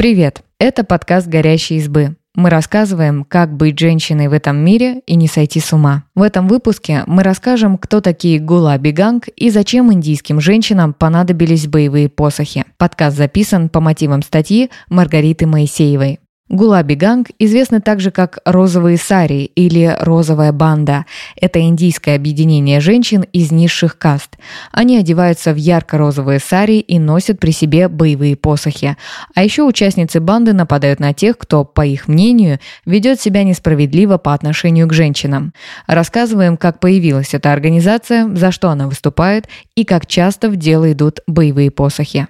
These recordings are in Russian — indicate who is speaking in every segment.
Speaker 1: Привет! Это подкаст «Горящие избы». Мы рассказываем, как быть женщиной в этом мире и не сойти с ума. В этом выпуске мы расскажем, кто такие Гулаби Ганг и зачем индийским женщинам понадобились боевые посохи. Подкаст записан по мотивам статьи Маргариты Моисеевой. Гулаби Ганг известны также как «розовые сари» или «розовая банда». Это индийское объединение женщин из низших каст. Они одеваются в ярко-розовые сари и носят при себе боевые посохи. А еще участницы банды нападают на тех, кто, по их мнению, ведет себя несправедливо по отношению к женщинам. Рассказываем, как появилась эта организация, за что она выступает и как часто в дело идут боевые посохи.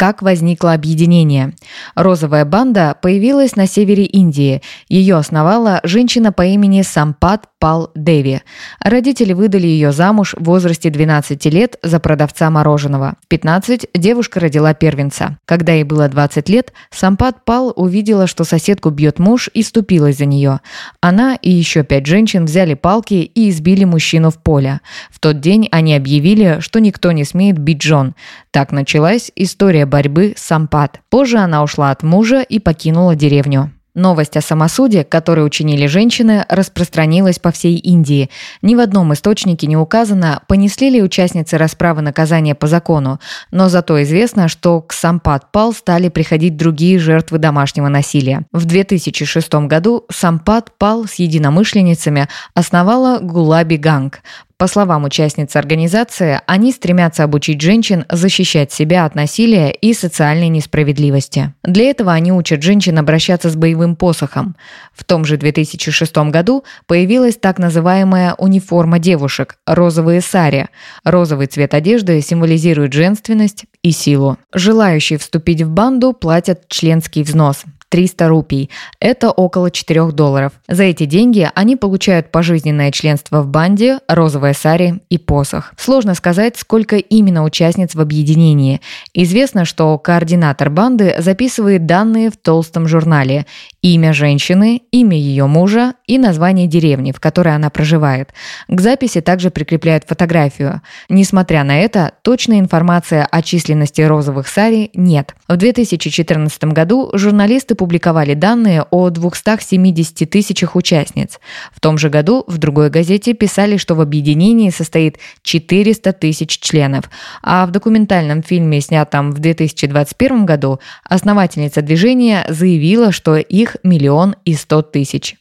Speaker 1: Как возникло объединение? Розовая банда появилась на севере Индии. Ее основала женщина по имени Сампат Пал Деви. Родители выдали ее замуж в возрасте 12 лет за продавца мороженого. В 15 девушка родила первенца. Когда ей было 20 лет, Сампат Пал увидела, что соседку бьет муж и ступилась за нее. Она и еще пять женщин взяли палки и избили мужчину в поле. В тот день они объявили, что никто не смеет бить Джон. Так началась история борьбы с Сампат. Позже она ушла от мужа и покинула деревню. Новость о самосуде, который учинили женщины, распространилась по всей Индии. Ни в одном источнике не указано, понесли ли участницы расправы наказания по закону, но зато известно, что к Сампат Пал стали приходить другие жертвы домашнего насилия. В 2006 году Сампат Пал с единомышленницами основала Гулаби Ганг. По словам участниц организации, они стремятся обучить женщин защищать себя от насилия и социальной несправедливости. Для этого они учат женщин обращаться с боевым посохом. В том же 2006 году появилась так называемая униформа девушек – розовые сари. Розовый цвет одежды символизирует женственность и силу. Желающие вступить в банду платят членский взнос – 300 рупий. Это около 4 долларов. За эти деньги они получают пожизненное членство в банде, розовое сари и посох. Сложно сказать, сколько именно участниц в объединении. Известно, что координатор банды записывает данные в толстом журнале. Имя женщины, имя ее мужа и название деревни, в которой она проживает. К записи также прикрепляют фотографию. Несмотря на это, точной информации о численности розовых сари нет. В 2014 году журналисты публиковали данные о 270 тысячах участниц. В том же году в другой газете писали, что в объединении состоит 400 тысяч членов, а в документальном фильме, снятом в 2021 году, основательница движения заявила, что их миллион и сто тысяч.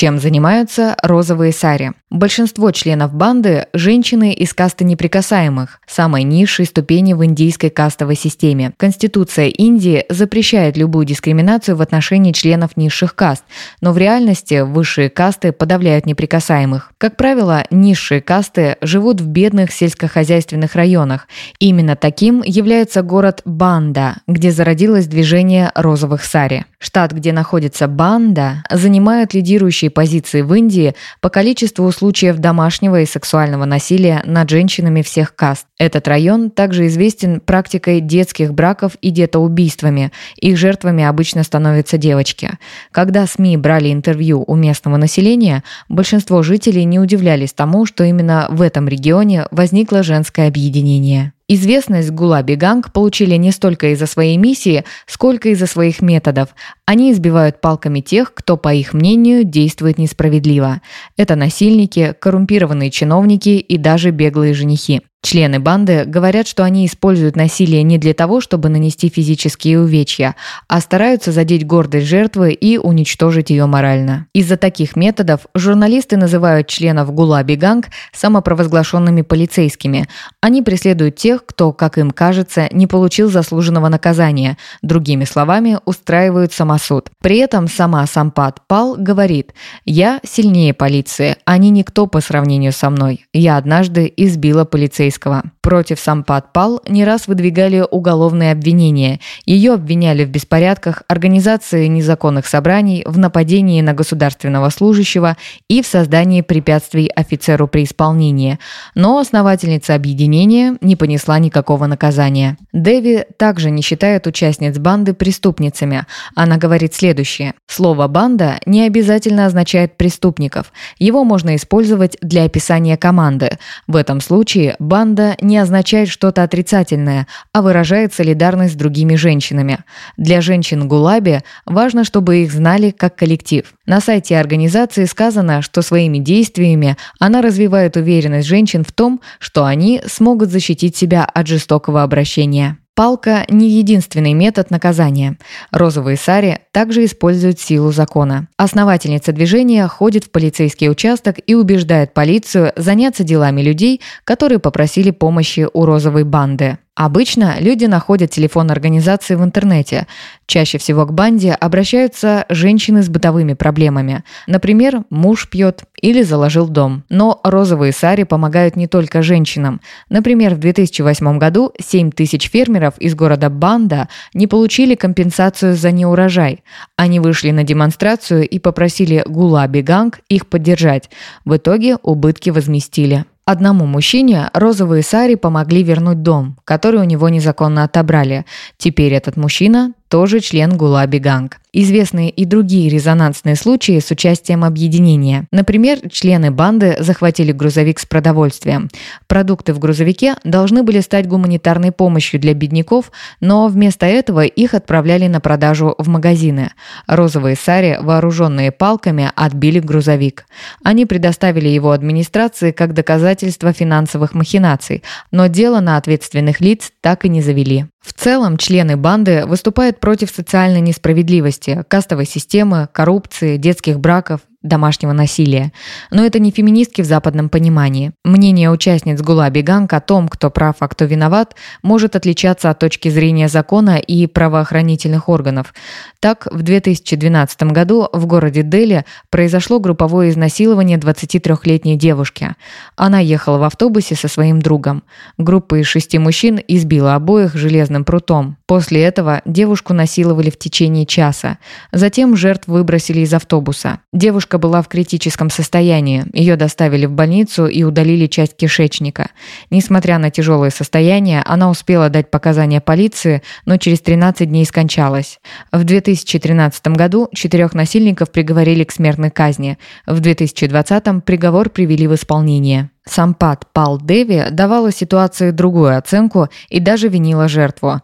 Speaker 1: Чем занимаются розовые сари? Большинство членов банды – женщины из касты неприкасаемых, самой низшей ступени в индийской кастовой системе. Конституция Индии запрещает любую дискриминацию в отношении членов низших каст, но в реальности высшие касты подавляют неприкасаемых. Как правило, низшие касты живут в бедных сельскохозяйственных районах. Именно таким является город Банда, где зародилось движение розовых сари. Штат, где находится Банда, занимает лидирующие позиции в Индии по количеству случаев домашнего и сексуального насилия над женщинами всех каст. Этот район также известен практикой детских браков и детоубийствами. Их жертвами обычно становятся девочки. Когда СМИ брали интервью у местного населения, большинство жителей не удивлялись тому, что именно в этом регионе возникло женское объединение. Известность Гулаби Ганг получили не столько из-за своей миссии, сколько из-за своих методов. Они избивают палками тех, кто, по их мнению, действует несправедливо. Это насильники, коррумпированные чиновники и даже беглые женихи. Члены банды говорят, что они используют насилие не для того, чтобы нанести физические увечья, а стараются задеть гордость жертвы и уничтожить ее морально. Из-за таких методов журналисты называют членов Гулаби Ганг самопровозглашенными полицейскими. Они преследуют тех, кто, как им кажется, не получил заслуженного наказания. Другими словами, устраивают самосуд. При этом сама Сампат Пал говорит «Я сильнее полиции, они никто по сравнению со мной. Я однажды избила полицейского полицейского. Против Сампат Пал не раз выдвигали уголовные обвинения. Ее обвиняли в беспорядках, организации незаконных собраний, в нападении на государственного служащего и в создании препятствий офицеру при исполнении. Но основательница объединения не понесла никакого наказания. Дэви также не считает участниц банды преступницами. Она говорит следующее. Слово «банда» не обязательно означает преступников. Его можно использовать для описания команды. В этом случае банда не означает что-то отрицательное, а выражает солидарность с другими женщинами. Для женщин Гулаби важно, чтобы их знали как коллектив. На сайте организации сказано, что своими действиями она развивает уверенность женщин в том, что они смогут защитить себя от жестокого обращения. Палка – не единственный метод наказания. Розовые сари также используют силу закона. Основательница движения ходит в полицейский участок и убеждает полицию заняться делами людей, которые попросили помощи у розовой банды. Обычно люди находят телефон организации в интернете. Чаще всего к банде обращаются женщины с бытовыми проблемами. Например, муж пьет или заложил дом. Но розовые сари помогают не только женщинам. Например, в 2008 году 7 тысяч фермеров из города Банда не получили компенсацию за неурожай. Они вышли на демонстрацию и попросили Гулаби Ганг их поддержать. В итоге убытки возместили. Одному мужчине розовые сари помогли вернуть дом, который у него незаконно отобрали. Теперь этот мужчина тоже член Гулаби Ганг. Известны и другие резонансные случаи с участием объединения. Например, члены банды захватили грузовик с продовольствием. Продукты в грузовике должны были стать гуманитарной помощью для бедняков, но вместо этого их отправляли на продажу в магазины. Розовые сари, вооруженные палками, отбили грузовик. Они предоставили его администрации как доказательство финансовых махинаций, но дело на ответственных лиц так и не завели. В целом, члены банды выступают против социальной несправедливости, кастовой системы, коррупции, детских браков домашнего насилия. Но это не феминистки в западном понимании. Мнение участниц Гулаби Ганг о том, кто прав, а кто виноват, может отличаться от точки зрения закона и правоохранительных органов. Так, в 2012 году в городе Дели произошло групповое изнасилование 23-летней девушки. Она ехала в автобусе со своим другом. Группа из шести мужчин избила обоих железным прутом. После этого девушку насиловали в течение часа. Затем жертв выбросили из автобуса. Девушка Девушка была в критическом состоянии. Ее доставили в больницу и удалили часть кишечника. Несмотря на тяжелое состояние, она успела дать показания полиции, но через 13 дней скончалась. В 2013 году четырех насильников приговорили к смертной казни. В 2020 приговор привели в исполнение. Сампат Пал Деви давала ситуации другую оценку и даже винила жертву.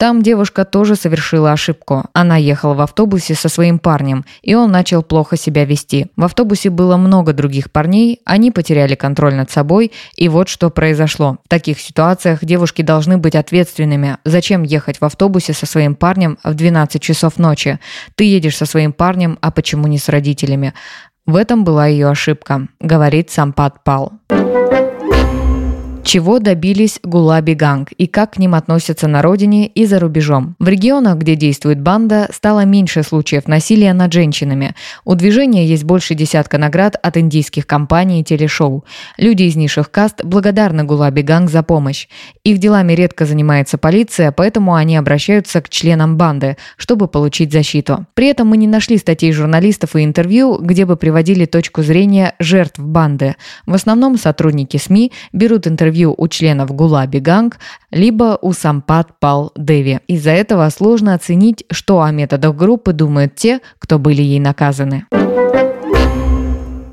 Speaker 1: Там девушка тоже совершила ошибку. Она ехала в автобусе со своим парнем, и он начал плохо себя вести. В автобусе было много других парней, они потеряли контроль над собой, и вот что произошло. В таких ситуациях девушки должны быть ответственными. Зачем ехать в автобусе со своим парнем в 12 часов ночи? Ты едешь со своим парнем, а почему не с родителями? В этом была ее ошибка, говорит Сампат Пал. Чего добились Гулаби Ганг и как к ним относятся на родине и за рубежом? В регионах, где действует банда, стало меньше случаев насилия над женщинами. У движения есть больше десятка наград от индийских компаний и телешоу. Люди из низших каст благодарны Гулаби Ганг за помощь. Их делами редко занимается полиция, поэтому они обращаются к членам банды, чтобы получить защиту. При этом мы не нашли статей журналистов и интервью, где бы приводили точку зрения жертв банды. В основном сотрудники СМИ берут интервью интервью у членов Гулаби Ганг, либо у Сампат Пал Деви. Из-за этого сложно оценить, что о методах группы думают те, кто были ей наказаны.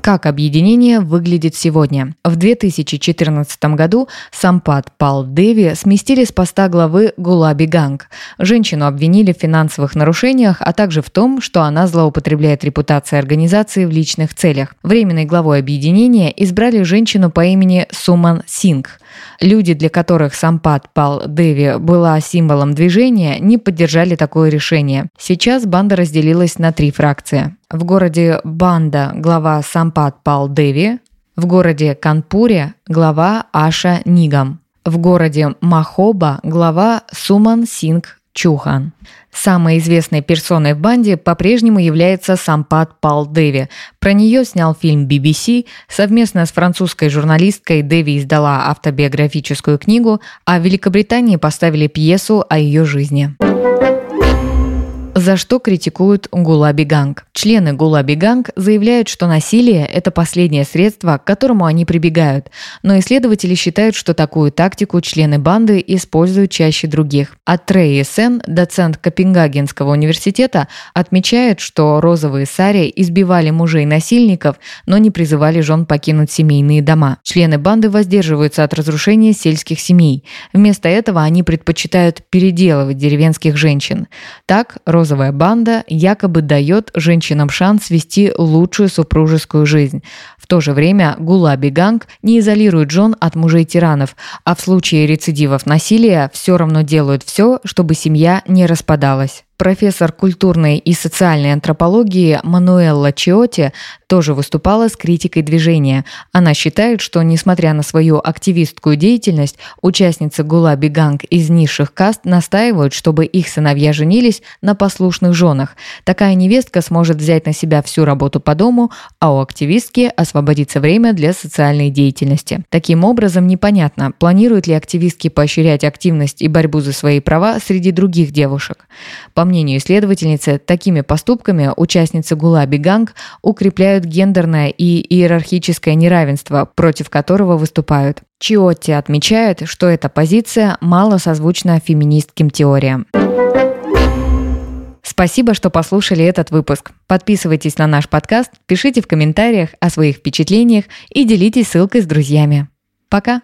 Speaker 1: Как объединение выглядит сегодня? В 2014 году Сампат Пал Деви сместили с поста главы Гулаби Ганг. Женщину обвинили в финансовых нарушениях, а также в том, что она злоупотребляет репутацией организации в личных целях. Временной главой объединения избрали женщину по имени Суман Сингх. Люди, для которых Сампат Пал Деви была символом движения, не поддержали такое решение. Сейчас банда разделилась на три фракции. В городе Банда глава Сампат Пал Деви, в городе Канпуре глава Аша Нигам, в городе Махоба глава Суман Синг Чухан. Самой известной персоной в банде по-прежнему является Сампат Пал Деви. Про нее снял фильм BBC. Совместно с французской журналисткой Деви издала автобиографическую книгу, а в Великобритании поставили пьесу о ее жизни. За что критикуют Гулаби Ганг? Члены Гулаби Ганг заявляют, что насилие – это последнее средство, к которому они прибегают, но исследователи считают, что такую тактику члены банды используют чаще других. Атрейи Сен, доцент Копенгагенского университета, отмечает, что розовые сари избивали мужей насильников, но не призывали жен покинуть семейные дома. Члены банды воздерживаются от разрушения сельских семей. Вместо этого они предпочитают переделывать деревенских женщин. Так, розовая банда якобы дает женщинам шанс вести лучшую супружескую жизнь. В то же время Гулаби Ганг не изолирует жен от мужей-тиранов, а в случае рецидивов насилия все равно делают все, чтобы семья не распадалась. Профессор культурной и социальной антропологии Мануэлла Чиоти тоже выступала с критикой движения. Она считает, что, несмотря на свою активистскую деятельность, участницы Гулаби Ганг из низших каст настаивают, чтобы их сыновья женились на послушных женах. Такая невестка сможет взять на себя всю работу по дому, а у активистки освободится время для социальной деятельности. Таким образом, непонятно, планируют ли активистки поощрять активность и борьбу за свои права среди других девушек. По мнению исследовательницы, такими поступками участницы Гулаби Ганг укрепляют гендерное и иерархическое неравенство, против которого выступают. Чиотти отмечает, что эта позиция мало созвучна феминистским теориям. Спасибо, что послушали этот выпуск. Подписывайтесь на наш подкаст, пишите в комментариях о своих впечатлениях и делитесь ссылкой с друзьями. Пока!